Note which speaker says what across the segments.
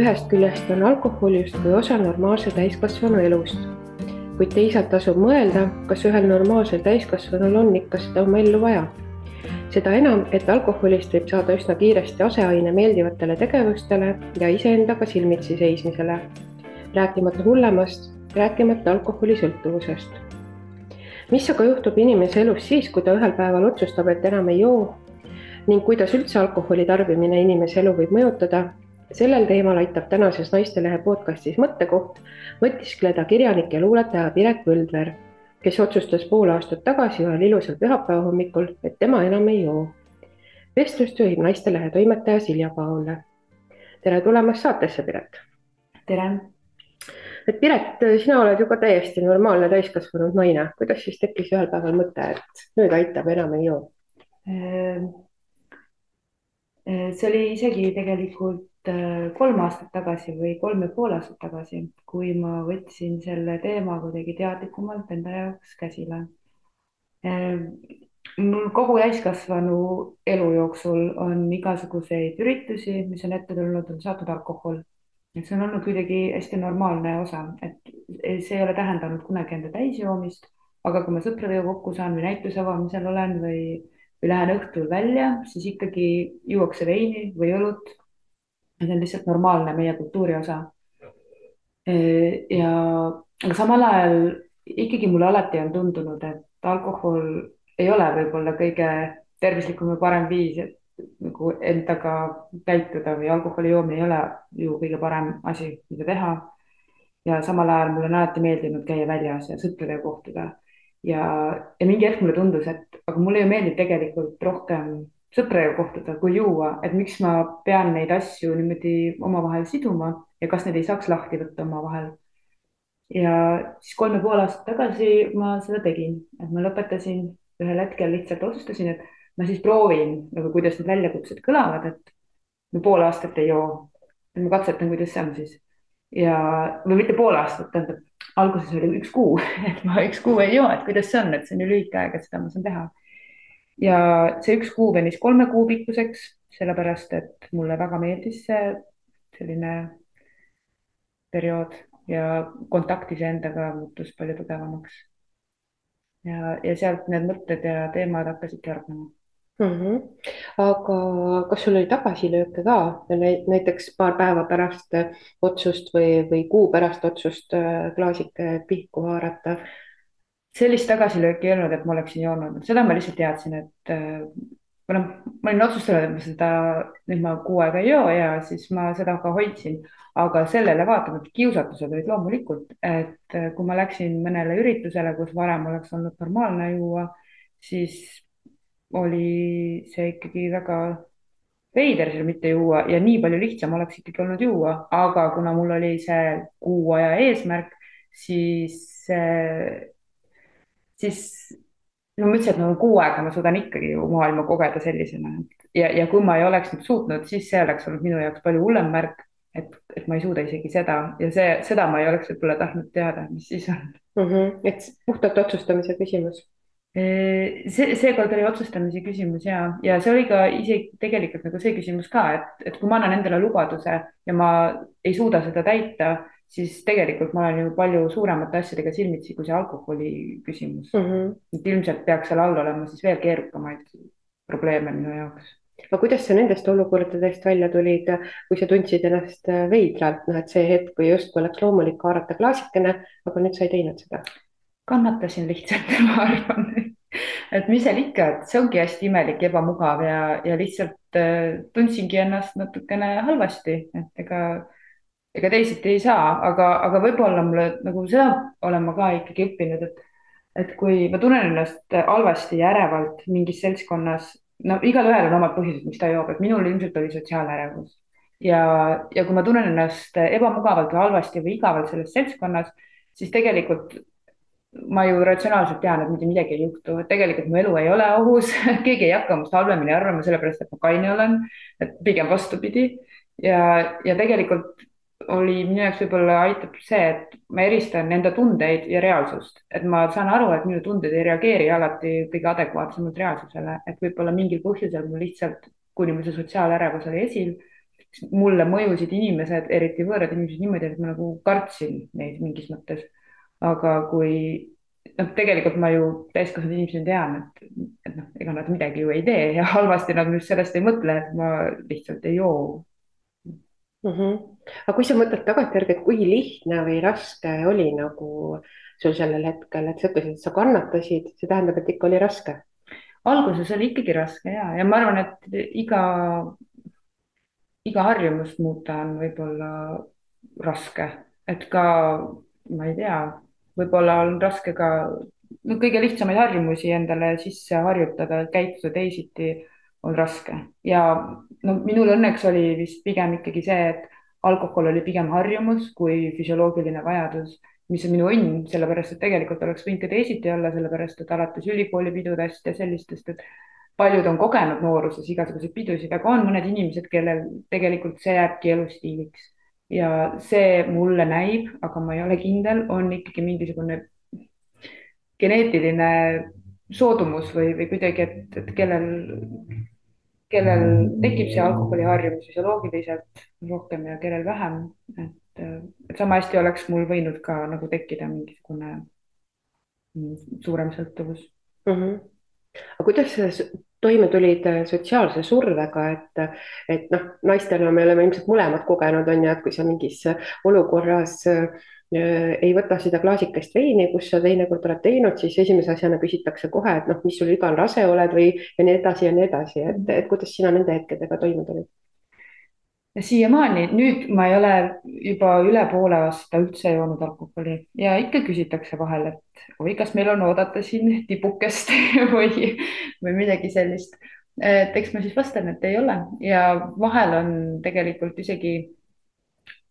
Speaker 1: ühest küljest on alkohol justkui osa normaalse täiskasvanu elust, kuid teisalt tasub mõelda, kas ühel normaalsel täiskasvanul on ikka seda oma ellu vaja. seda enam, et alkoholist võib saada üsna kiiresti aseaine meeldivatele tegevustele ja iseendaga silmitsi seismisele, rääkimata hullemast, rääkimata alkoholisõltuvusest. mis aga juhtub inimese elus siis, kui ta ühel päeval otsustab, et enam ei joo ning kuidas üldse alkoholi tarbimine inimese elu võib mõjutada sellel teemal aitab tänases Naistelehe podcastis Mõttekoht mõtiskleda kirjanik ja luuletaja Piret Põldver, kes otsustas pool aastat tagasi ühel ilusal pühapäeva hommikul, et tema enam ei joo. vestlust juhib Naistelehe toimetaja Silja Paul. tere tulemast saatesse, Piret.
Speaker 2: tere.
Speaker 1: et Piret, sina oled ju ka täiesti normaalne täiskasvanud naine, kuidas siis tekkis ühel päeval mõte, et nüüd aitab, enam ei joo?
Speaker 2: Ehm, eh, see oli isegi tegelikult Äh, kolm aastat tagasi või kolm ja pool aastat tagasi, kui ma võtsin selle teema kuidagi teadlikumalt enda jaoks käsile. Äh, mul kogu täiskasvanu elu jooksul on igasuguseid üritusi, mis on ette tulnud, on saadud alkohol. et see on olnud kuidagi hästi normaalne osa, et see ei ole tähendanud kunagi enda täisjoomist, aga kui ma sõpradega kokku saan või näituse avamisel olen või, või lähen õhtul välja, siis ikkagi juuakse veini või õlut see on lihtsalt normaalne meie kultuuri osa. ja, aga samal ajal ikkagi mulle alati on tundunud, et alkohol ei ole võib-olla kõige tervislikum ja parem viis, et nagu endaga käituda või alkoholi joomine ei ole ju kõige parem asi, mida teha. ja samal ajal mulle on alati meeldinud käia väljas ja sõpradega kohtuda ja, ja mingi hetk mulle tundus, et aga mulle ju meeldib tegelikult rohkem sõpradega kohtuda kui juua, et miks ma pean neid asju niimoodi omavahel siduma ja kas need ei saaks lahti võtta omavahel. ja siis kolm ja pool aastat tagasi ma seda tegin, et ma lõpetasin ühel hetkel lihtsalt otsustasin, et ma siis proovin nagu, kuidas need väljakutsed kõlavad, et ma pool aastat ei joo. ma katsetan, kuidas see on siis ja, või mitte pool aastat, tähendab alguses oli üks kuu, et ma üks kuu ei joo, et kuidas see on, et see on ju lühike aeg, et seda ma saan teha ja see üks kuu venis kolme kuu pikkuseks, sellepärast et mulle väga meeldis see selline periood ja kontakt iseendaga muutus palju tugevamaks. ja, ja sealt need mõtted ja teemad hakkasidki hargnema
Speaker 1: mm. -hmm. aga kas sul oli tagasilööke ka näiteks paar päeva pärast otsust või, või kuu pärast otsust äh, klaasike pihku haarata
Speaker 2: sellist tagasilööki ei olnud, et ma oleksin joonud, seda ma lihtsalt teadsin, et äh, ma noh, ma olin otsustanud, et ma seda, nüüd ma kuu aega ei joo ja siis ma seda ka hoidsin, aga sellele vaatamata kiusatused olid loomulikult, et äh, kui ma läksin mõnele üritusele, kus varem oleks olnud normaalne juua, siis oli see ikkagi väga veider seal mitte juua ja nii palju lihtsam oleks ikkagi olnud juua, aga kuna mul oli see kuu aja eesmärk, siis siis no ma ütlesin, et no kuu aega ma suudan ikkagi ju maailma kogeda sellisena ja, ja kui ma ei oleks nüüd suutnud, siis see oleks olnud minu jaoks palju hullem märk, et, et ma ei suuda isegi seda ja see, seda ma ei oleks võib-olla tahtnud teada, mis siis on
Speaker 1: mm. -hmm. et puhtalt otsustamise küsimus
Speaker 2: see, seekord oli otsustamise küsimus ja, ja see oli ka isegi tegelikult nagu see küsimus ka, et, et kui ma annan endale lubaduse ja ma ei suuda seda täita, siis tegelikult ma olen ju palju suuremate asjadega silmitsi kui see alkoholi küsimus mm. -hmm. et ilmselt peaks seal all olema siis veel keerukamaid probleeme minu jaoks.
Speaker 1: aga kuidas sa nendest olukordadest välja tulid, kui sa tundsid ennast veidralt, noh, et see hetk, kui justkui oleks loomulik haarata klaasikene, aga nüüd sa ei teinud seda?
Speaker 2: kannatasin lihtsalt, ma arvan et mis seal ikka, et see ongi hästi imelik, ebamugav ja, ja lihtsalt äh, tundsingi ennast natukene halvasti, et ega ega teisiti ei saa, aga, aga võib-olla mulle nagu seda olen ma ka ikkagi õppinud, et, et kui ma tunnen ennast halvasti ja ärevalt mingis seltskonnas, no igalühel on omad põhjused, miks ta joob, et minul ilmselt oli sotsiaalärevus. Ja, ja kui ma tunnen ennast ebamugavalt või halvasti või igavalt selles seltskonnas, siis tegelikult ma ju ratsionaalselt tean, et mitte midagi ei juhtu, et tegelikult mu elu ei ole ohus keegi ei hakka minust halvemini arvama, sellepärast et ma kaine olen, et pigem vastupidi. Ja, ja tegelikult oli minu jaoks võib-olla aitab see, et ma eristan enda tundeid ja reaalsust, et ma saan aru, et minu tunded ei reageeri alati kõige adekvaatsemalt reaalsusele, et võib-olla mingil põhjusel mul lihtsalt, kuni mul see sotsiaalärevus oli esil, mulle mõjusid inimesed, eriti võõrad inimesed niimoodi, et ma nagu kartsin neid mingis mõttes. aga kui noh, tegelikult ma ju täiskasvanud inimesena tean, et, et noh, ega nad midagi ju ei tee ja halvasti nad just sellest ei mõtle, et ma lihtsalt ei joo
Speaker 1: mm. -hmm. aga kui sa mõtled tagantjärgi, et kui lihtne või raske oli nagu sul sellel hetkel, et sa ütlesid, et sa kannatasid, see tähendab, et ikka oli raske?
Speaker 2: alguses oli ikkagi raske ja, ja ma arvan, et iga, iga harjumust muuta on võib-olla raske, et ka ma ei tea, võib-olla on raske ka no kõige lihtsamaid harjumusi endale sisse harjutada, käituda teisiti on raske. Ja no minul õnneks oli vist pigem ikkagi see, et alkohol oli pigem harjumus kui füsioloogiline vajadus mis on minu õnn, sellepärast et tegelikult oleks võinud ka teisiti olla, sellepärast et alates ülikoolipidudest ja sellistest, et paljud on kogenud nooruses igasuguseid pidusid, aga on mõned inimesed, kellel tegelikult see jääbki elustiiliks. Ja see mulle näib, aga ma ei ole kindel, on ikkagi mingisugune geneetiline soodumus või, või kuidagi, et, et kellel, kellel tekib see alkoholiharjumus füsioloogiliselt rohkem ja kellel vähem, et et sama hästi oleks mul võinud ka nagu tekkida mingisugune mm, suurem sõltuvus
Speaker 1: mm. -hmm. aga kuidas toime tulid äh, sotsiaalse survega, et, et noh, naistena me oleme ilmselt mõlemad kogenud, on ju, et kui sa mingis olukorras äh, ei võta seda klaasikest veini, kus sa teinekord oled teinud, siis esimese asjana küsitakse kohe, et noh, mis sul viga on, rase oled või ja nii edasi ja nii edasi, et, et kuidas sina nende hetkedega toime tulid?
Speaker 2: siiamaani, nüüd ma ei ole juba üle poole aasta üldse joonud alkoholi ja ikka küsitakse vahel, et oi, kas meil on oodata siin tibukest või, või midagi sellist. et eks ma siis vastan, et ei ole ja vahel on tegelikult isegi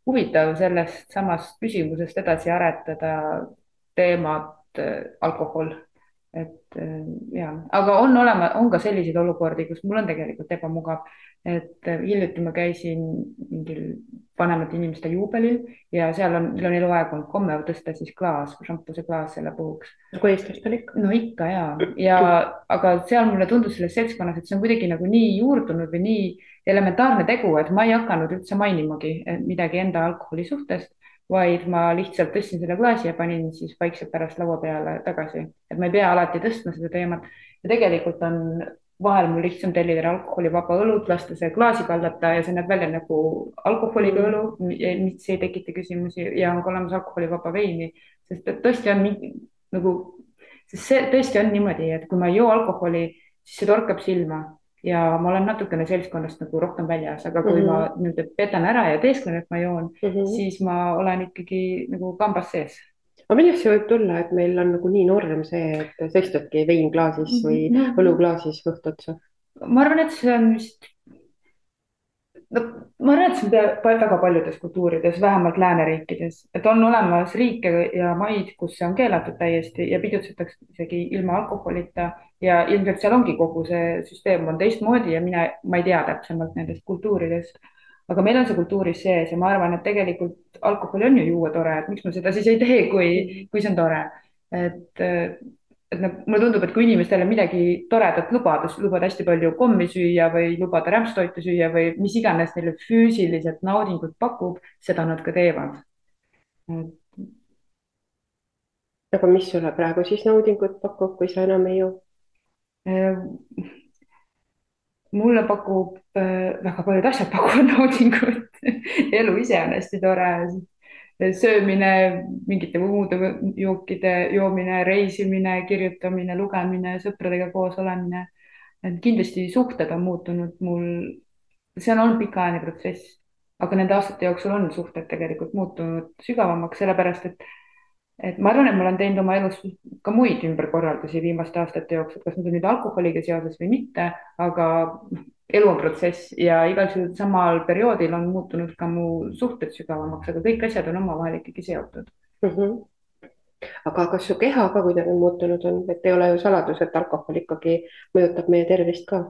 Speaker 2: huvitav sellest samast küsimusest edasi aretada teemat äh, alkohol et äh, ja, aga on olema, on ka selliseid olukordi, kus mul on tegelikult ebamugav et äh, hiljuti ma käisin mingil vanemate inimeste juubelil ja seal on, neil on eluaeg olnud komme tõsta siis klaas, šampuse klaas selle puhuks.
Speaker 1: nagu eestlastel ikka.
Speaker 2: no ikka ja, ja aga seal mulle tundus selles seltskonnas, et see on kuidagi nagu nii juurdunud või nii elementaarne tegu, et ma ei hakanud üldse mainimagi midagi enda alkoholi suhtest vaid ma lihtsalt tõstsin selle klaasi ja panin siis vaikselt pärast laua peale tagasi, et ma ei pea alati tõstma seda teemat. Ja tegelikult on vahel mul lihtsam tellida alkoholivaba õlut, lasta see klaasi kallata ja see näeb välja nagu alkoholiga õlu, mis ei tekita küsimusi ja on ka olemas alkoholivaba veini, sest et tõesti on mingi, nagu, sest see tõesti on niimoodi, et kui ma ei joo alkoholi, siis see torkab silma ja ma olen natukene seltskonnast nagu rohkem väljas, aga kui mm -hmm. ma nüüd petan ära ja teesklen, et ma joon mm, -hmm. siis ma olen ikkagi nagu kambas sees
Speaker 1: aga millest see võib tulla, et meil on nagu nii norm see, et sa istudki vein klaasis või no, õluklaasis õht otsa?
Speaker 2: ma arvan, et see on vist, no ma arvan, et see on väga paljudes kultuurides, vähemalt lääneriikides, et on olemas riike ja maid, kus see on keelatud täiesti ja pidutsetakse isegi ilma alkoholita ja ilmselt seal ongi kogu see süsteem on teistmoodi ja mina, ma ei tea täpsemalt nendest kultuuridest aga meil on see kultuuris sees ja ma arvan, et tegelikult alkoholi on ju juua tore, et miks ma seda siis ei tee, kui, kui see on tore. et, et noh, mulle tundub, et kui inimestele midagi toredat lubada, lubada hästi palju kommi süüa või lubada rämpstoitu süüa või mis iganes neile füüsiliselt naudingut pakub, seda nad ka teevad.
Speaker 1: aga mis sulle praegu siis naudingut pakub, kui sa enam ei joo?
Speaker 2: Äh, mulle pakub äh, väga paljud asjad pakuvad naudingut elu ise on hästi tore. söömine, mingite muude jookide joomine, reisimine, kirjutamine, lugemine, sõpradega koos olemine. et kindlasti suhted on muutunud mul, see on olnud pikaajaline protsess, aga nende aastate jooksul on suhted tegelikult muutunud sügavamaks, sellepärast et et ma arvan, et ma olen teinud oma elus ka muid ümberkorraldusi viimaste aastate jooksul, kas need on nüüd alkoholiga seoses või mitte, aga noh, elu on protsess ja igal juhul samal perioodil on muutunud ka mu suhted sügavamaks, aga kõik asjad on omavahel ikkagi seotud mm.
Speaker 1: -hmm aga kas su keha ka kuidagi muutunud on, et ei ole ju saladus, et alkohol ikkagi mõjutab meie tervist ka?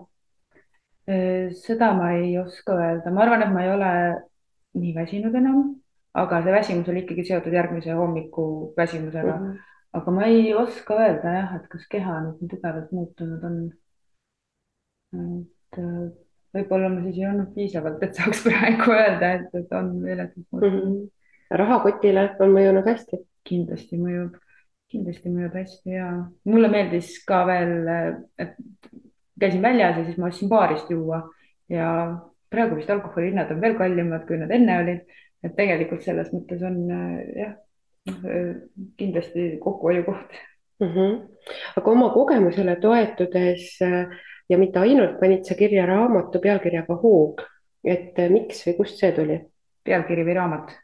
Speaker 2: Seda ma ei oska öelda, ma arvan, et ma ei ole nii väsinud enam aga see väsimus oli ikkagi seotud järgmise hommiku väsimusega mm. -hmm. aga ma ei oska öelda jah, et kas keha nüüd nii tugevalt muutunud on. et võib-olla ma siis ei olnud piisavalt, et saaks praegu öelda, et, et on meeletult
Speaker 1: mm
Speaker 2: mõjunud.
Speaker 1: -hmm. rahakotile on mõjunud hästi.
Speaker 2: kindlasti mõjub, kindlasti mõjub hästi ja mulle meeldis ka veel, et käisin väljas ja siis ma ostsin baarist juua ja praegu vist alkoholi hinnad on veel kallimad, kui nad enne olid. Et tegelikult selles mõttes on jah, kindlasti kokkuhoiukoht
Speaker 1: mm. -hmm. aga oma kogemusele toetudes ja mitte ainult, panid sa kirja raamatu pealkirjaga Hoog, et miks või kust see tuli?
Speaker 2: pealkiri või raamat?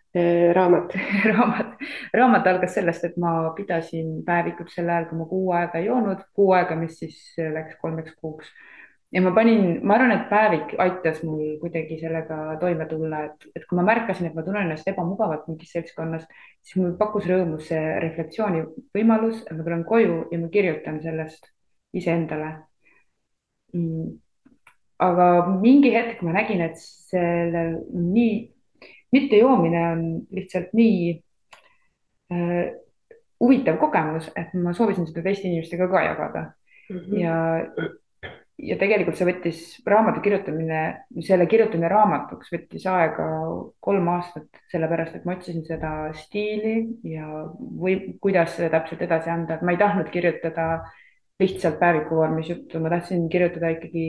Speaker 1: raamat
Speaker 2: raamat, raamat algas sellest, et ma pidasin päevikut sel ajal, kui ma kuu aega ei joonud, kuu aega, mis siis läks kolmeks kuuks ja ma panin, ma arvan, et päevik aitas mul kuidagi sellega toime tulla, et, et kui ma märkasin, et ma tunnen ennast ebamugavalt mingis seltskonnas, siis mul pakkus rõõmu see refleksiooni võimalus, et ma tulen koju ja ma kirjutan sellest iseendale aga mingi hetk ma nägin, et sellel nii, mittejoomine on lihtsalt nii äh, huvitav kogemus, et ma soovisin seda teiste inimestega ka jagada mm. -hmm. ja ja tegelikult see võttis raamatu kirjutamine, selle kirjutamine raamatuks võttis aega kolm aastat, sellepärast et ma otsisin seda stiili ja või kuidas seda täpselt edasi anda, et ma ei tahtnud kirjutada lihtsalt päeviku vormis juttu, ma tahtsin kirjutada ikkagi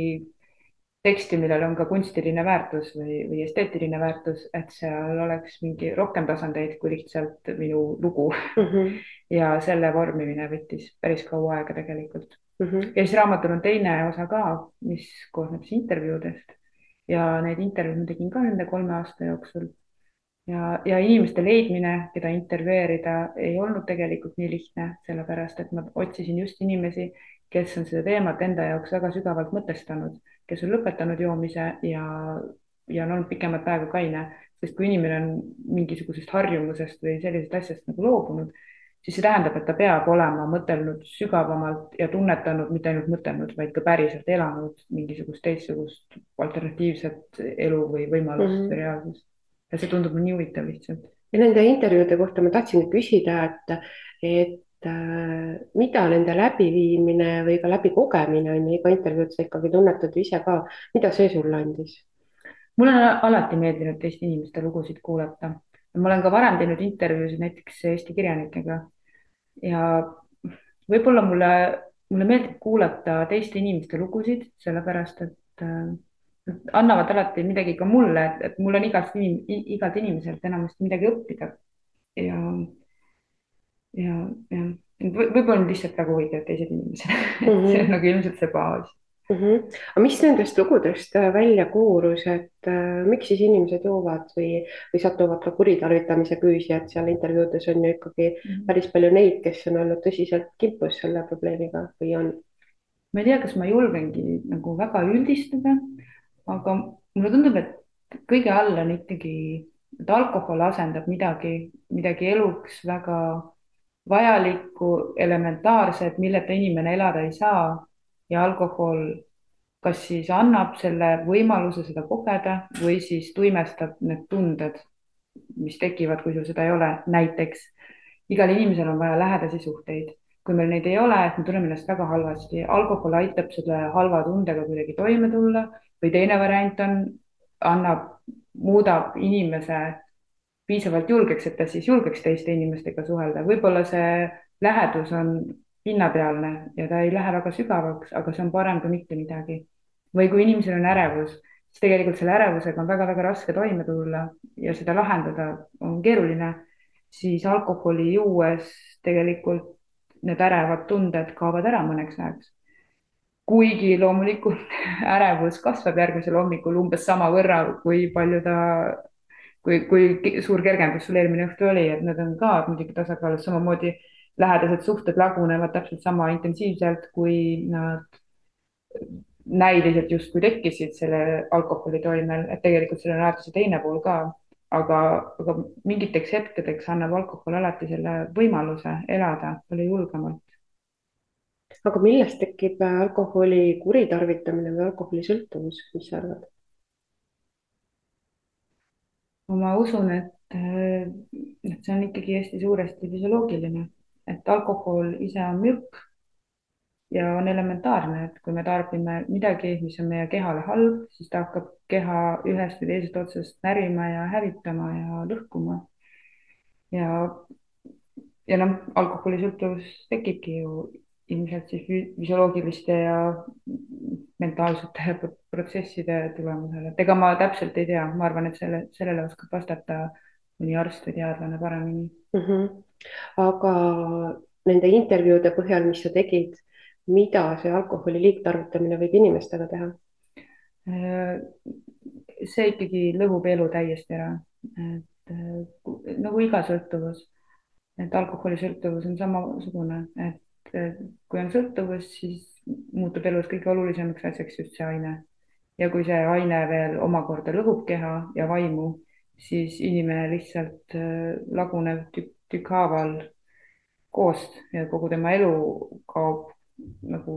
Speaker 2: teksti, millel on ka kunstiline väärtus või, või esteetiline väärtus, et seal oleks mingi rohkem tasandeid kui lihtsalt minu lugu mm. -hmm. ja selle vormimine võttis päris kaua aega tegelikult mm. -hmm. ja siis raamatul on teine osa ka, mis koosneb siis intervjuudest ja neid intervjuud ma tegin ka nende kolme aasta jooksul. ja, ja inimeste leidmine, keda intervjueerida, ei olnud tegelikult nii lihtne, sellepärast et ma otsisin just inimesi, kes on seda teemat enda jaoks väga sügavalt mõtestanud, kes on lõpetanud joomise ja, ja on olnud pikemat aega kaine, sest kui inimene on mingisugusest harjumusest või sellisest asjast nagu loobunud siis see tähendab, et ta peab olema mõtelnud sügavamalt ja tunnetanud, mitte ainult mõtelnud, vaid ka päriselt elanud mingisugust teistsugust alternatiivset elu või võimalust mm -hmm. reaalsust. ja see tundub nii huvitav lihtsalt.
Speaker 1: ja nende intervjuude kohta ma tahtsingi küsida, et, et äh, mida nende läbiviimine või ka läbikogemine on ju, iga intervjuud sa ikkagi tunnetad ju ise ka, mida see sulle andis?
Speaker 2: mulle on alati meeldinud teiste inimeste lugusid kuulata. ma olen ka varem teinud intervjuusid näiteks Eesti kirjanikega ja võib-olla mulle, mulle meeldib kuulata teiste inimeste lugusid, sellepärast et äh, annavad alati midagi ka mulle, et, et mul on igast inim, igalt inimeselt enamasti midagi õppida. ja, ja, ja võib-olla on lihtsalt väga huvitavad teised inimesed mm, -hmm. see on nagu ilmselt see baas
Speaker 1: mm. -hmm. aga mis nendest lugudest äh, välja koorus, et äh, miks siis inimesed joovad või, või satuvad ka kuritarvitamise küüsi, et seal intervjuudes on ju ikkagi mm -hmm. päris palju neid, kes on olnud tõsiselt kimpus selle probleemiga või on?
Speaker 2: ma ei tea, kas ma julgengi nagu väga üldistada, aga mulle tundub, et kõige all on ikkagi, et alkohol asendab midagi, midagi eluks väga vajalikku, elementaarset, milleta inimene elada ei saa ja alkohol kas siis annab selle võimaluse seda kogeda või siis tuimestab need tunded, mis tekivad, kui sul seda ei ole. näiteks igal inimesel on vaja lähedasi suhteid, kui meil neid ei ole, et me tunneme ennast väga halvasti, alkohol aitab selle halva tundega kuidagi toime tulla. Või teine variant on, annab, muudab inimese piisavalt julgeks, et ta siis julgeks teiste inimestega suhelda, võib-olla see lähedus on pinnapealne ja ta ei lähe väga sügavaks, aga see on parem kui mitte midagi. või kui inimesel on ärevus, siis tegelikult selle ärevusega on väga-väga raske toime tulla ja seda lahendada on keeruline, siis alkoholi juues tegelikult need ärevad tunded kaovad ära mõneks ajaks. kuigi loomulikult ärevus kasvab järgmisel hommikul umbes sama võrra, kui palju ta kui, kui suur kergendus sul eelmine õhtu oli, et need on ka muidugi tasakaalus, samamoodi lähedased suhted lagunevad täpselt sama intensiivselt, kui nad näiliselt justkui tekkisid selle alkoholi toimel, et tegelikult sellel on alati see teine pool ka. aga, aga mingiteks hetkedeks annab alkohol alati selle võimaluse elada palju julgemalt.
Speaker 1: aga millest tekib alkoholi kuritarvitamine või alkoholisõltuvus, mis sa arvad?
Speaker 2: ma usun, et, see on ikkagi hästi suuresti füsioloogiline et alkohol ise on mürk. ja on elementaarne, et kui me tarbime midagi, mis on meie kehale halb, siis ta hakkab keha ühest või teisest otsast närima ja hävitama ja lõhkuma. ja, ja noh, alkoholisõltuvus tekibki ju ilmselt siis füsioloogiliste ja mentaalsete protsesside tulemusel, et ega ma täpselt ei tea, ma arvan, et selle, sellele oskab vastata mõni arst või teadlane paremini
Speaker 1: mm. -hmm. aga nende intervjuude põhjal, mis sa tegid, mida see alkoholi liigtarvitamine võib inimestega teha?
Speaker 2: Äh, see ikkagi lõhub elu täiesti ära, et äh, nagu iga sõltuvus, et alkoholisõltuvus on samasugune, et kui on sõltuvus, siis muutub elus kõige olulisemaks asjaks just see aine. ja kui see aine veel omakorda lõhub keha ja vaimu, siis inimene lihtsalt äh, laguneb tükk, tükkhaaval koost ja kogu tema elu kaob nagu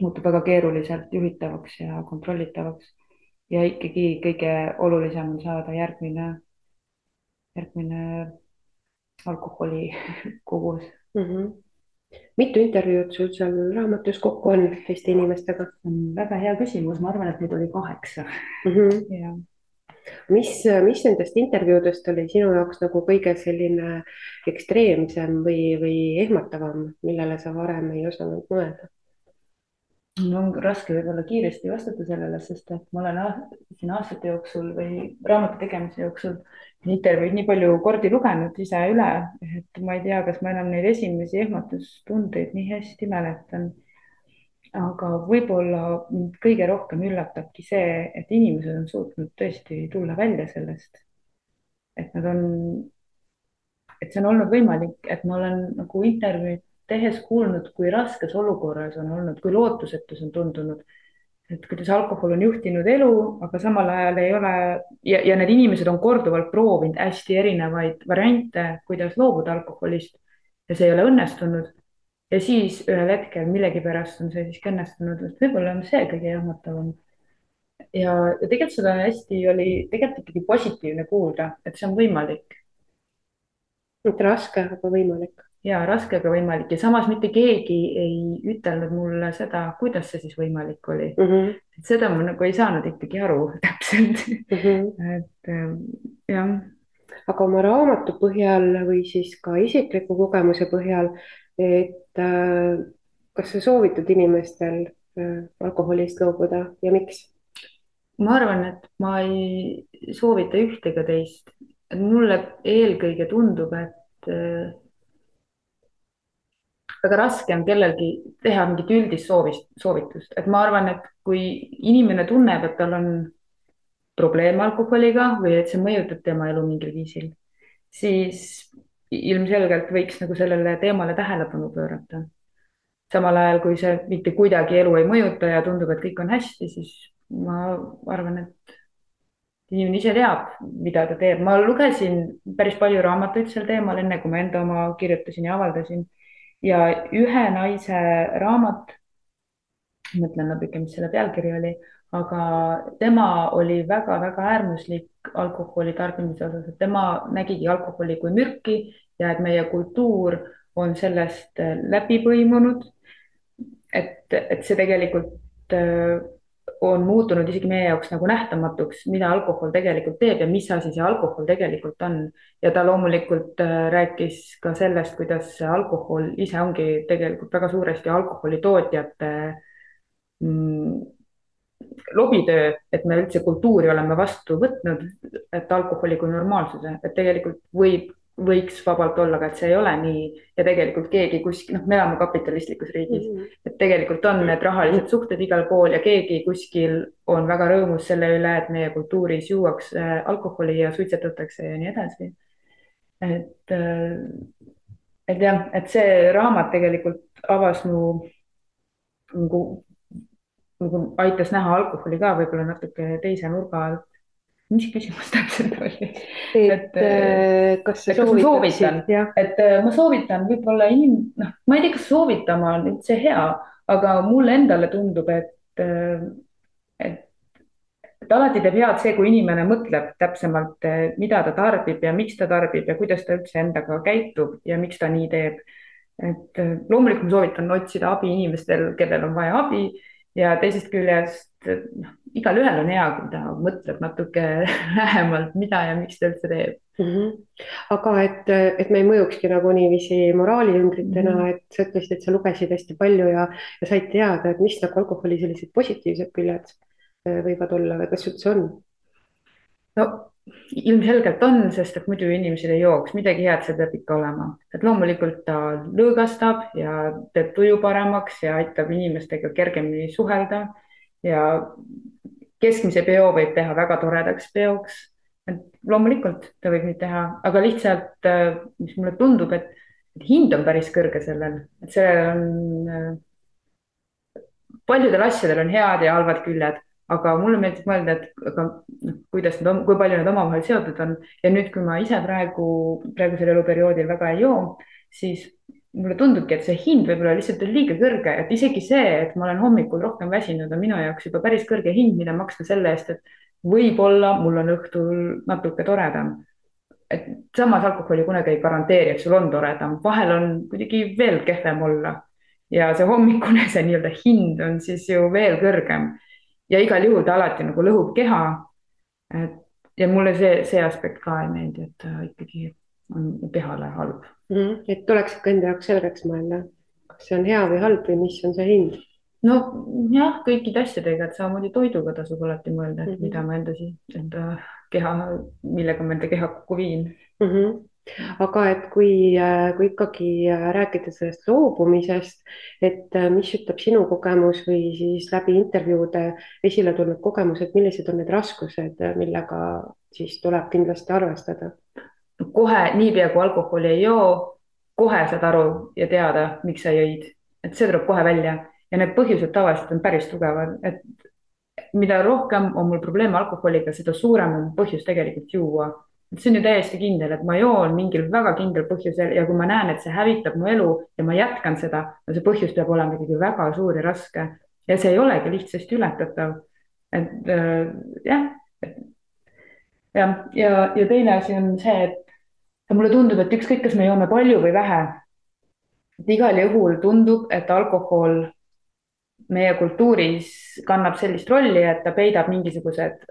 Speaker 2: muutub väga keeruliselt juhitavaks ja kontrollitavaks. ja ikkagi kõige olulisem on saada järgmine, järgmine alkoholi kogus
Speaker 1: mm. -hmm. mitu intervjuud sul seal raamatus kokku on Eesti inimestega?
Speaker 2: väga hea küsimus, ma arvan, et neid oli kaheksa
Speaker 1: mm. -hmm. ja mis, mis nendest intervjuudest oli sinu jaoks nagu kõige selline ekstreemsem või, või ehmatavam, millele sa varem ei osanud mõelda?
Speaker 2: no on raske võib-olla kiiresti vastata sellele, sest et ma olen siin aastate jooksul või raamatu tegemise jooksul intervjuud nii palju kordi lugenud ise üle, et ma ei tea, kas ma enam neid esimesi ehmatustundeid nii hästi mäletan aga võib-olla mind kõige rohkem üllatabki see, et inimesed on suutnud tõesti tulla välja sellest. et nad on, et see on olnud võimalik, et ma olen nagu intervjuud tehes kuulnud, kui raskes olukorras on olnud, kui lootusetus on tundunud. et kuidas alkohol on juhtinud elu, aga samal ajal ei ole ja, ja need inimesed on korduvalt proovinud hästi erinevaid variante, kuidas loobuda alkoholist ja see ei ole õnnestunud ja siis ühel hetkel millegipärast on see siiski õnnestunud, et võib-olla on see kõige jahmatavam. ja, ja tegelikult seda hästi oli tegelikult ikkagi positiivne kuulda, et see on võimalik.
Speaker 1: mitte raske, aga võimalik.
Speaker 2: ja raske, aga võimalik ja samas mitte keegi ei ütelnud mulle seda, kuidas see siis võimalik oli mm. -hmm. et seda ma nagu ei saanud ikkagi aru täpselt mm. -hmm. et ähm, jah.
Speaker 1: aga oma raamatu põhjal või siis ka isikliku kogemuse põhjal et kas sa soovitad inimestel äh, alkoholist loobuda ja miks?
Speaker 2: ma arvan, et ma ei soovita ühte ega teist. mulle eelkõige tundub, et äh, väga raske on kellelgi teha mingit üldist soovist, soovitust, et ma arvan, et kui inimene tunneb, et tal on probleem alkoholiga või et see mõjutab tema elu mingil viisil, siis ilmselgelt võiks nagu sellele teemale tähelepanu pöörata. samal ajal, kui see mitte kuidagi elu ei mõjuta ja tundub, et kõik on hästi, siis ma arvan, et inimene ise teab, mida ta teeb. ma lugesin päris palju raamatuid sel teemal, enne kui ma enda oma kirjutasin ja avaldasin. ja ühe naise raamat, mõtlen natuke, mis selle pealkiri oli, aga tema oli väga-väga äärmuslik alkoholi tarbimise osas, et tema nägigi alkoholi kui mürki ja et meie kultuur on sellest äh, läbi põimunud. et, et see tegelikult äh, on muutunud isegi meie jaoks nagu nähtamatuks, mida alkohol tegelikult teeb ja mis asi see alkohol tegelikult on. ja ta loomulikult äh, rääkis ka sellest, kuidas alkohol ise ongi tegelikult väga suuresti alkoholitootjate mm, lobitöö, et me üldse kultuuri oleme vastu võtnud, et alkoholi kui normaalsuse, et tegelikult võib, võiks vabalt olla, aga et see ei ole nii ja tegelikult keegi kuskil, noh, me elame kapitalistlikus riigis mm, -hmm. et tegelikult on need rahalised suhted igal pool ja keegi kuskil on väga rõõmus selle üle, et meie kultuuris juuakse alkoholi ja suitsetatakse ja nii edasi. et, et jah, et see raamat tegelikult avas mu nagu nagu aitas näha alkoholi ka võib-olla natuke teise nurga alt. mis küsimus täpselt oli?
Speaker 1: et äh, kas sa
Speaker 2: soovitan, et äh, ma soovitan võib-olla inim-, noh, ma ei tea, kas soovitama on üldse hea, aga mulle endale tundub, et, äh, et et alati teeb head see, kui inimene mõtleb täpsemalt, mida ta tarbib ja miks ta tarbib ja kuidas ta üldse endaga käitub ja miks ta nii teeb. et loomulikult ma soovitan otsida abi inimestel, kellel on vaja abi ja teisest küljest noh, igalühel on hea, kui ta mõtleb natuke lähemalt, mida ja miks ta üldse teeb
Speaker 1: mm. -hmm. aga et, et me ei mõjukski nagu niiviisi moraaliümbritena mm, -hmm. et sa ütlesid, et sa lugesid hästi palju ja, ja said teada, et mis nagu alkoholi sellised positiivsed küljed äh, võivad olla või kas üldse on?
Speaker 2: no ilmselgelt on, sest et muidu inimesed ei jooks, midagi head seal peab ikka olema, et loomulikult ta lõõgastab ja teeb tuju paremaks ja aitab inimestega kergemini suhelda ja keskmise peo võib teha väga toredaks peoks. et loomulikult ta võib nii teha, aga lihtsalt, mis mulle tundub, et, hind on päris kõrge sellel, et sellel on paljudel asjadel on head ja halvad küljed aga mulle meeldib mõelda, et aga noh, kuidas need, kui palju need omavahel seotud on. Ja nüüd, kui ma ise praegu, praegusel eluperioodil väga ei joo, siis mulle tundubki, et see hind võib-olla lihtsalt on liiga kõrge, et isegi see, et ma olen hommikul rohkem väsinud, on minu jaoks juba päris kõrge hind, mida maksta selle eest, et võib-olla mul on õhtul natuke toredam. et samas alkoholi kunagi ei garanteeri, et sul on toredam, vahel on kuidagi veel kehvem olla. Ja see hommikune, see nii-öelda hind on siis ju veel kõrgem ja igal juhul ta alati nagu lõhub keha. et ja mulle see, see aspekt ka ei meeldi, et ta ikkagi on kehale halb
Speaker 1: mm. -hmm. et tuleks ikka enda jaoks selgeks mõelda, kas see on hea või halb või mis on see hind?
Speaker 2: nojah, kõikide asjadega, et samamoodi toiduga tasub alati mõelda, et mm -hmm. mida ma enda, enda keha, millega ma enda keha kokku viin
Speaker 1: mm. -hmm aga et kui, äh, kui ikkagi äh, rääkida sellest loobumisest, et äh, mis ütleb sinu kogemus või siis läbi intervjuude esile tulnud kogemused, millised on need raskused, millega siis tuleb kindlasti arvestada?
Speaker 2: kohe niipea kui alkoholi ei joo, kohe saad aru ja teada, miks sa jõid, et see tuleb kohe välja. Ja need põhjused tavaliselt on päris tugevad, et mida rohkem on mul probleeme alkoholiga, seda suurem on põhjus tegelikult juua see on ju täiesti kindel, et ma joon mingil väga kindlal põhjusel ja kui ma näen, et see hävitab mu elu ja ma jätkan seda, no see põhjus peab olema ikkagi väga suur ja raske ja see ei olegi lihtsasti ületatav. et äh, jah, jah, ja, ja teine asi on see, et mulle tundub, et ükskõik, kas me joome palju või vähe, et igal juhul tundub, et alkohol meie kultuuris kannab sellist rolli, et ta peidab mingisugused,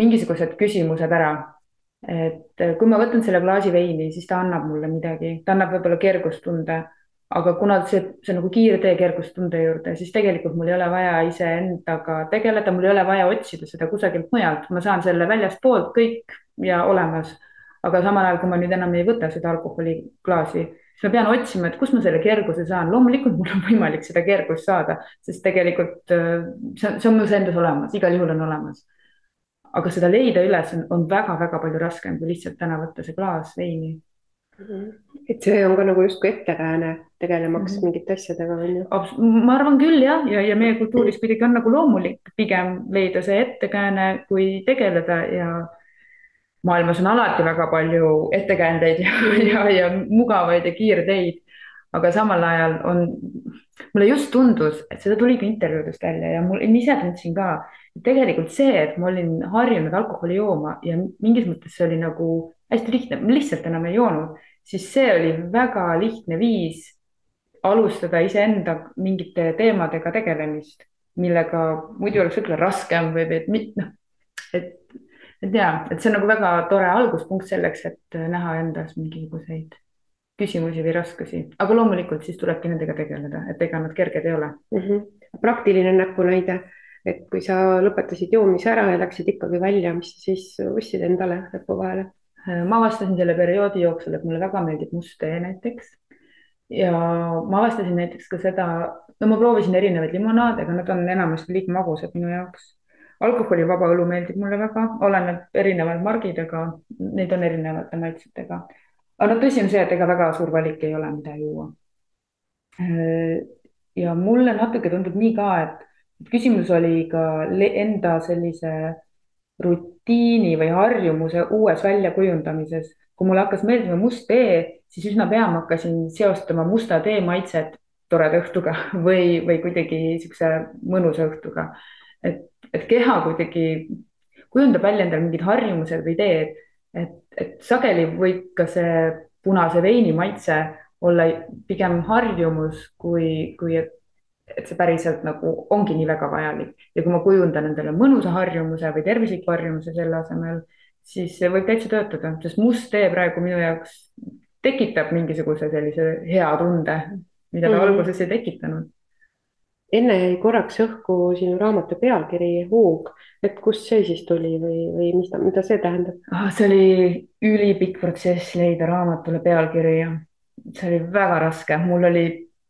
Speaker 2: mingisugused küsimused ära et äh, kui ma võtan selle klaasi veini, siis ta annab mulle midagi, ta annab võib-olla kergustunde, aga kuna see, see nagu kiirtee kergustunde juurde, siis tegelikult mul ei ole vaja iseendaga tegeleda, mul ei ole vaja otsida seda kusagilt mujalt, ma saan selle väljastpoolt kõik ja olemas. aga samal ajal, kui ma nüüd enam ei võta seda alkoholiklaasi, siis ma pean otsima, et kust ma selle kerguse saan, loomulikult mul on võimalik seda kergust saada, sest tegelikult äh, see on, see on mul endas olemas, igal juhul on olemas aga seda leida üles on, väga-väga palju raskem kui lihtsalt täna võtta see klaas veini
Speaker 1: mm. -hmm. et see on ka nagu justkui ettekääne tegelemaks mm -hmm. mingite asjadega on ju?
Speaker 2: ma arvan küll jah, ja, ja meie kultuuris kuidagi on nagu loomulik pigem leida see ettekääne, kui tegeleda ja maailmas on alati väga palju ettekäändeid ja, ja, ja mugavaid ja kiirteid. aga samal ajal on, mulle just tundus, et seda tuli ka intervjuudest välja ja mul, ise tundsin ka tegelikult see, et ma olin harjunud alkoholi jooma ja mingis mõttes see oli nagu hästi lihtne, lihtsalt enam ei joonud, siis see oli väga lihtne viis alustada iseenda mingite teemadega tegelemist, millega muidu oleks võib-olla raskem või, või noh, et, et ja, et see on nagu väga tore alguspunkt selleks, et näha endas mingisuguseid küsimusi või raskusi, aga loomulikult siis tulebki nendega tegeleda, et ega nad kerged ei ole
Speaker 1: mm. -hmm. praktiline näpunäide et kui sa lõpetasid joomise ära ja läksid ikkagi välja, mis sa siis ostsid endale lõpu vahele?
Speaker 2: ma avastasin selle perioodi jooksul, et mulle väga meeldib must tee näiteks. ja ma avastasin näiteks ka seda, no ma proovisin erinevaid limonaade, aga nad on enamasti liiga magusad minu jaoks. alkoholivaba õlu meeldib mulle väga, oleneb erinevad margid, aga neid on erinevate maitsetega. aga no tõsi on see, et ega väga suur valik ei ole, mida juua. ja mulle natuke tundub nii ka, et küsimus oli ka enda sellise rutiini või harjumuse uues väljakujundamises. kui mulle hakkas meeldima must tee, siis üsna pea ma hakkasin seostama musta tee maitset toreda õhtuga või, või kuidagi niisuguse mõnusa õhtuga. et, et keha kuidagi kujundab välja endale mingid harjumused või teed, et, et sageli võib ka see punase veini maitse olla pigem harjumus, kui, kui et, et see päriselt nagu ongi nii väga vajalik. ja kui ma kujundan endale mõnusa harjumuse või tervisliku harjumuse selle asemel, siis see võib täitsa töötada, sest must tee praegu minu jaoks tekitab mingisuguse sellise hea tunde, mida ta mm alguses ei tekitanud.
Speaker 1: Enne jäi korraks õhku sinu raamatu pealkiri Hoog, et kust see siis tuli või, või mis mida see tähendab?
Speaker 2: Ah,? see oli ülipikk protsess leida raamatule pealkiri ja see oli väga raske, mul oli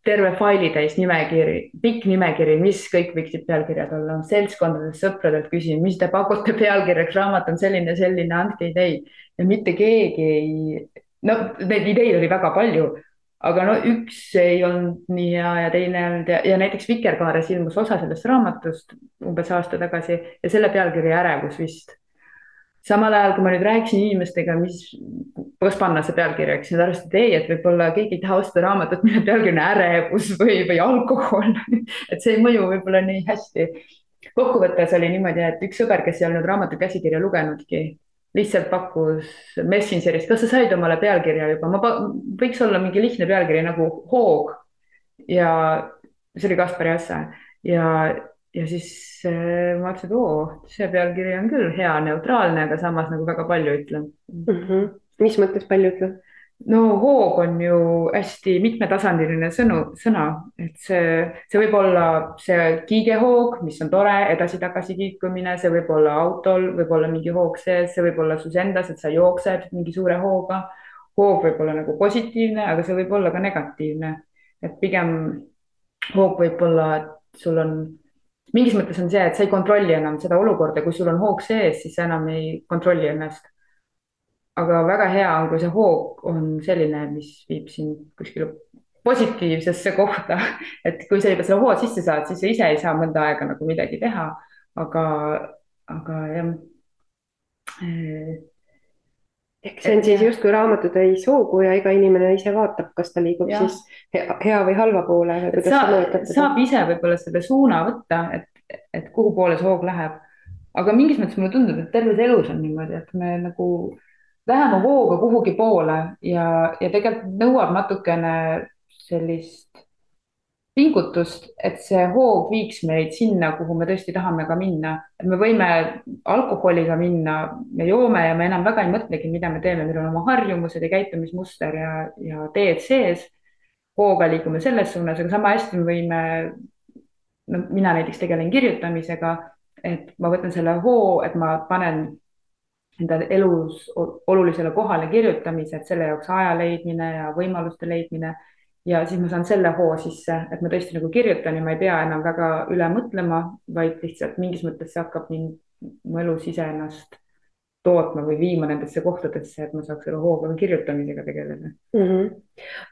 Speaker 2: terve failitäis nimekiri, pikk nimekiri, mis kõik võiksid pealkirjad olla. seltskondadest, sõpradelt küsin, mis te pakute pealkirjaks, raamat on selline, selline, andke ideid ja mitte keegi ei, no neid ideid oli väga palju aga no üks ei olnud nii hea ja teine ei olnud ja, ja näiteks Vikerkaares ilmus osa sellest raamatust umbes aasta tagasi ja selle pealkiri Ärevus vist. Samal ajal, kui ma nüüd rääkisin inimestega, mis, kas panna see pealkirjaks, nad arvasid, et ei, et võib-olla keegi ei taha osta raamatut, mille pealkiri on ärevus või, või alkohol et see ei mõju võib-olla nii hästi. kokkuvõttes oli niimoodi, et üks sõber, kes ei olnud raamatu käsikirja lugenudki lihtsalt pakkus Messengerist, kas sa said omale pealkirja juba, ma, võiks olla mingi lihtne pealkiri nagu Hoog. ja see oli Kaspar Jassa ja, ja siis äh, ma mõtlesin, et oo, see pealkiri on küll hea, neutraalne, aga samas nagu väga palju ütleb
Speaker 1: mm. -hmm. mis mõttes palju ütleb?
Speaker 2: no hoog on ju hästi mitmetasandiline sõnu, sõna, et see, see võib olla see kiigehoog, mis on tore, edasi-tagasi kiikumine, see võib olla autol, võib olla mingi hoog sees, see võib olla sus endas, et sa jooksed mingi suure hooga. hoog võib olla nagu positiivne, aga see võib olla ka negatiivne. et pigem hoog võib olla, et sul on, mingis mõttes on see, et sa ei kontrolli enam seda olukorda, kui sul on hoog sees, siis sa enam ei kontrolli ennast. Aga väga hea on, kui see hoog on selline, mis viib sind kuskile positiivsesse kohta, et kui sa juba selle hoo sisse saad, siis sa ise ei saa mõnda aega nagu midagi teha, aga, aga jah
Speaker 1: eh, ehk see on siis justkui raamatutäis hoogu ja iga inimene ise vaatab, kas ta liigub ja. siis hea või halva poole.
Speaker 2: Saab, saab ise võib-olla selle suuna võtta, et, et kuhu poole see hoog läheb. aga mingis mõttes mulle tundub, et terves elus on niimoodi, et me nagu lähema hooga kuhugi poole ja, ja tegelikult nõuab natukene sellist pingutust, et see hoog viiks meid sinna, kuhu me tõesti tahame ka minna. me võime alkoholiga minna, me joome ja me enam väga ei mõtlegi, mida me teeme, meil on oma harjumused ja käitumismuster ja, ja teed sees. hooga liigume selles suunas, aga sama hästi me võime, no mina näiteks tegelen kirjutamisega, et ma võtan selle hoo, et ma panen enda elus olulisele kohale kirjutamise, et selle jaoks aja leidmine ja võimaluste leidmine. Ja siis ma saan selle hoo sisse, et ma tõesti nagu kirjutan ja ma ei pea enam väga üle mõtlema, vaid lihtsalt mingis mõttes see hakkab mind mu elus iseennast tootma või viima nendesse kohtadesse, et ma saaks selle hooga kirjutamisega tegeleda mm.
Speaker 1: -hmm.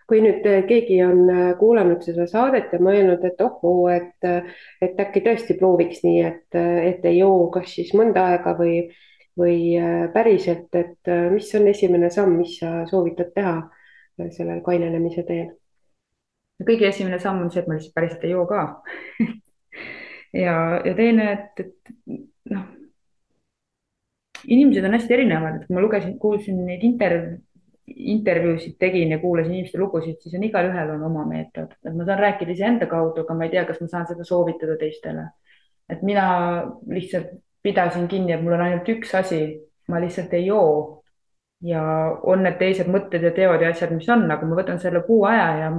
Speaker 1: kui nüüd äh, keegi on äh, kuulanud seda saadet ja mõelnud, et ohoo, et, äh, et äkki tõesti prooviks nii, et, et ei joo kas siis mõnda aega või või päriselt, et mis on esimene samm, mis sa soovitad teha sellel kainenemise teel?
Speaker 2: Kõige esimene samm on see, et ma lihtsalt päriselt ei joo ka ja, ja teine, et, et noh, inimesed on hästi erinevad, et ma lugesin, kuulsin neid interv-, intervjuusid tegin ja kuulasin inimeste lugusid, siis on igalühel on oma meetod, et ma saan rääkida iseenda kaudu, aga ma ei tea, kas ma saan seda soovitada teistele. et mina lihtsalt pidasin kinni, et mul on ainult üks asi, ma lihtsalt ei joo. Ja on need teised mõtted ja teod ja asjad, mis on, aga ma võtan selle kuu aja ja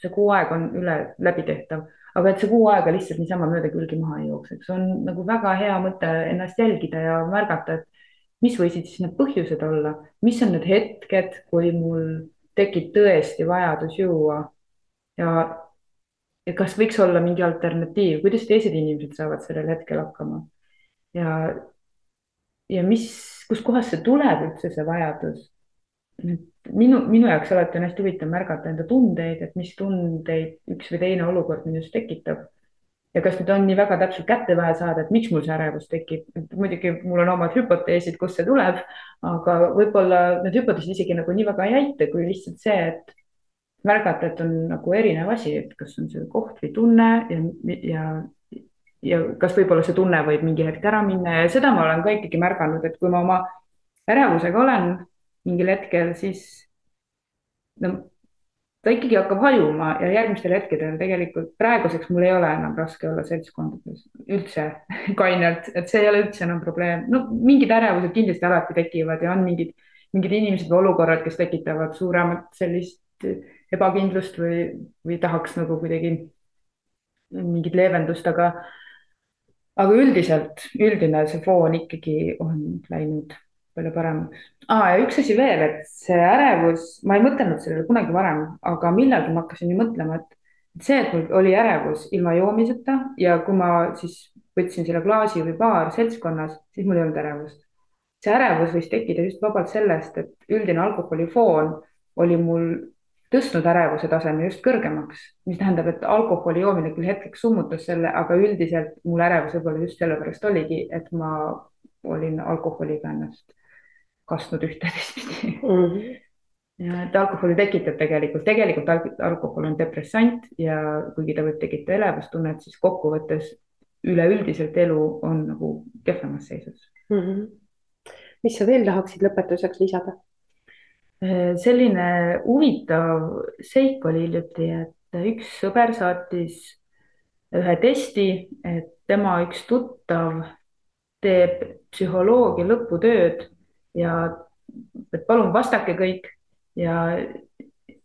Speaker 2: see kuu aeg on üle läbitehtav. aga et see kuu aega lihtsalt niisama mööda külgi maha ei jookseks, on nagu väga hea mõte ennast jälgida ja märgata, et mis võisid siis need põhjused olla, mis on need hetked, kui mul tekib tõesti vajadus juua? Ja ja kas võiks olla mingi alternatiiv, kuidas teised inimesed saavad sellel hetkel hakkama? Ja, ja mis, kustkohast see tuleb üldse, see vajadus. minu, minu jaoks alati on hästi huvitav märgata enda tundeid, et mis tundeid üks või teine olukord minus tekitab. ja kas nüüd on nii väga täpselt kätte vaja saada, et miks mul see ärevus tekib, muidugi mul on omad hüpoteesid, kust see tuleb, aga võib-olla need hüpoteesid isegi nagu nii väga ei aita, kui lihtsalt see, et märgata, et on nagu erinev asi, et kas on see koht või tunne ja, ja ja kas võib-olla see tunne võib mingi hetk ära minna ja seda ma olen ka ikkagi märganud, et kui ma oma ärevusega olen mingil hetkel, siis no ta ikkagi hakkab hajuma ja järgmistel hetkedel tegelikult praeguseks mul ei ole enam raske olla seltskondades üldse kainelt, et see ei ole üldse enam probleem. no mingid ärevused kindlasti alati tekivad ja on mingid, mingid inimesed või olukorrad, kes tekitavad suuremat sellist ebakindlust või, või tahaks nagu kuidagi mingit leevendust, aga, aga üldiselt, üldine see foon ikkagi on läinud palju paremaks ah,. ja üks asi veel, et see ärevus, ma ei mõtelnud sellele kunagi varem, aga millalgi ma hakkasin ju mõtlema, et see, et mul oli ärevus ilma joomiseta ja kui ma siis võtsin selle klaasi või paar seltskonnas, siis mul ei olnud ärevust. see ärevus võis tekkida just vabalt sellest, et üldine alkoholifoon oli mul tõstnud ärevuse taseme just kõrgemaks, mis tähendab, et alkoholi joomine küll hetkeks summutas selle, aga üldiselt mul ärevus võib-olla just sellepärast oligi, et ma olin alkoholiga ennast kastnud ühte-teistpidi mm. -hmm. ja et alkoholi tekitab tegelikult, tegelikult alkohol on depressant ja kuigi ta võib tekitada elevustunnet, siis kokkuvõttes üleüldiselt elu on nagu kehvemas seisus mm. -hmm.
Speaker 1: mis sa veel tahaksid lõpetuseks lisada?
Speaker 2: Äh, selline huvitav seik oli hiljuti, et üks sõber saatis ühe testi, et tema üks tuttav teeb psühholoogia lõputööd ja et palun vastake kõik ja,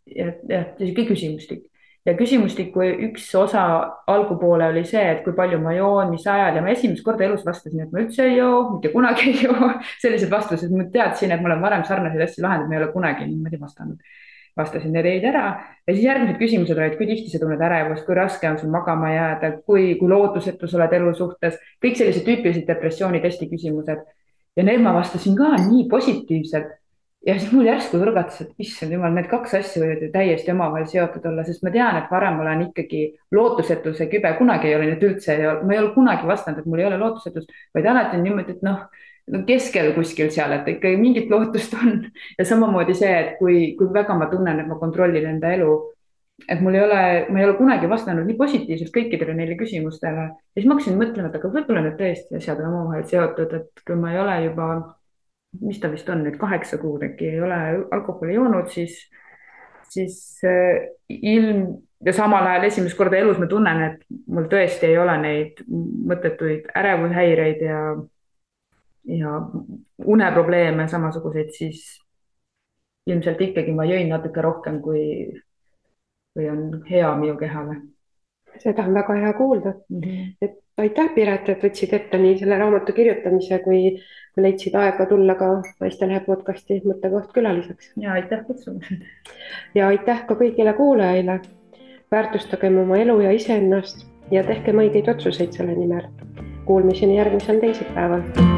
Speaker 2: ja, ja sihuke küsimustik ja küsimustiku üks osa algupoole oli see, et kui palju ma joon, mis ajal ja ma esimest korda elus vastasin, et ma üldse ei joo, mitte kunagi ei joo. sellised vastused, ma teadsin, et ma olen varem sarnaseid asju lahendanud, ma ei ole kunagi niimoodi vastanud. vastasin need jäid ära ja siis järgmised küsimused olid, kui tihti sa tunned ärevust, kui raske on sul magama jääda, kui, kui lootusetu sa oled elu suhtes, kõik sellised tüüpilised depressiooni testi küsimused. ja need ma vastasin ka nii positiivselt ja siis mul järsku tõrgatas, et issand jumal, need kaks asja võivad ju täiesti omavahel seotud olla, sest ma tean, et varem olen ikkagi lootusetuse kübe, kunagi ei ole nüüd üldse, ma ei ole kunagi vastanud, et mul ei ole lootusetust, vaid alati on niimoodi, et noh, keskel kuskil seal, et ikkagi mingit lootust on. ja samamoodi see, et kui, kui väga ma tunnen, et ma kontrollin enda elu, et mul ei ole, ma ei ole kunagi vastanud nii positiivselt kõikidele neile küsimustele ja siis ma hakkasin mõtlema, et aga võib-olla need tõesti asjad on omavahel seotud, et kui ma ei ole juba mis ta vist on nüüd, kaheksa kuud äkki ei ole alkoholi joonud, siis, siis äh, ilm ja samal ajal esimest korda elus ma tunnen, et mul tõesti ei ole neid mõttetuid ärevushäireid ja, ja uneprobleeme samasuguseid, siis ilmselt ikkagi ma jõin natuke rohkem, kui, kui on hea minu kehale.
Speaker 1: Seda on väga hea kuulda mm. -hmm. et aitäh, Piret, et võtsid ette nii selle raamatu kirjutamise kui leidsid aega tulla ka Naistelehe podcasti mõttekoht külaliseks.
Speaker 2: ja aitäh kutsumast.
Speaker 1: ja aitäh ka kõigile kuulajaile. väärtustagem oma elu ja iseennast ja tehkem õigeid otsuseid selle nimel. Kuulmiseni järgmisel teisipäeval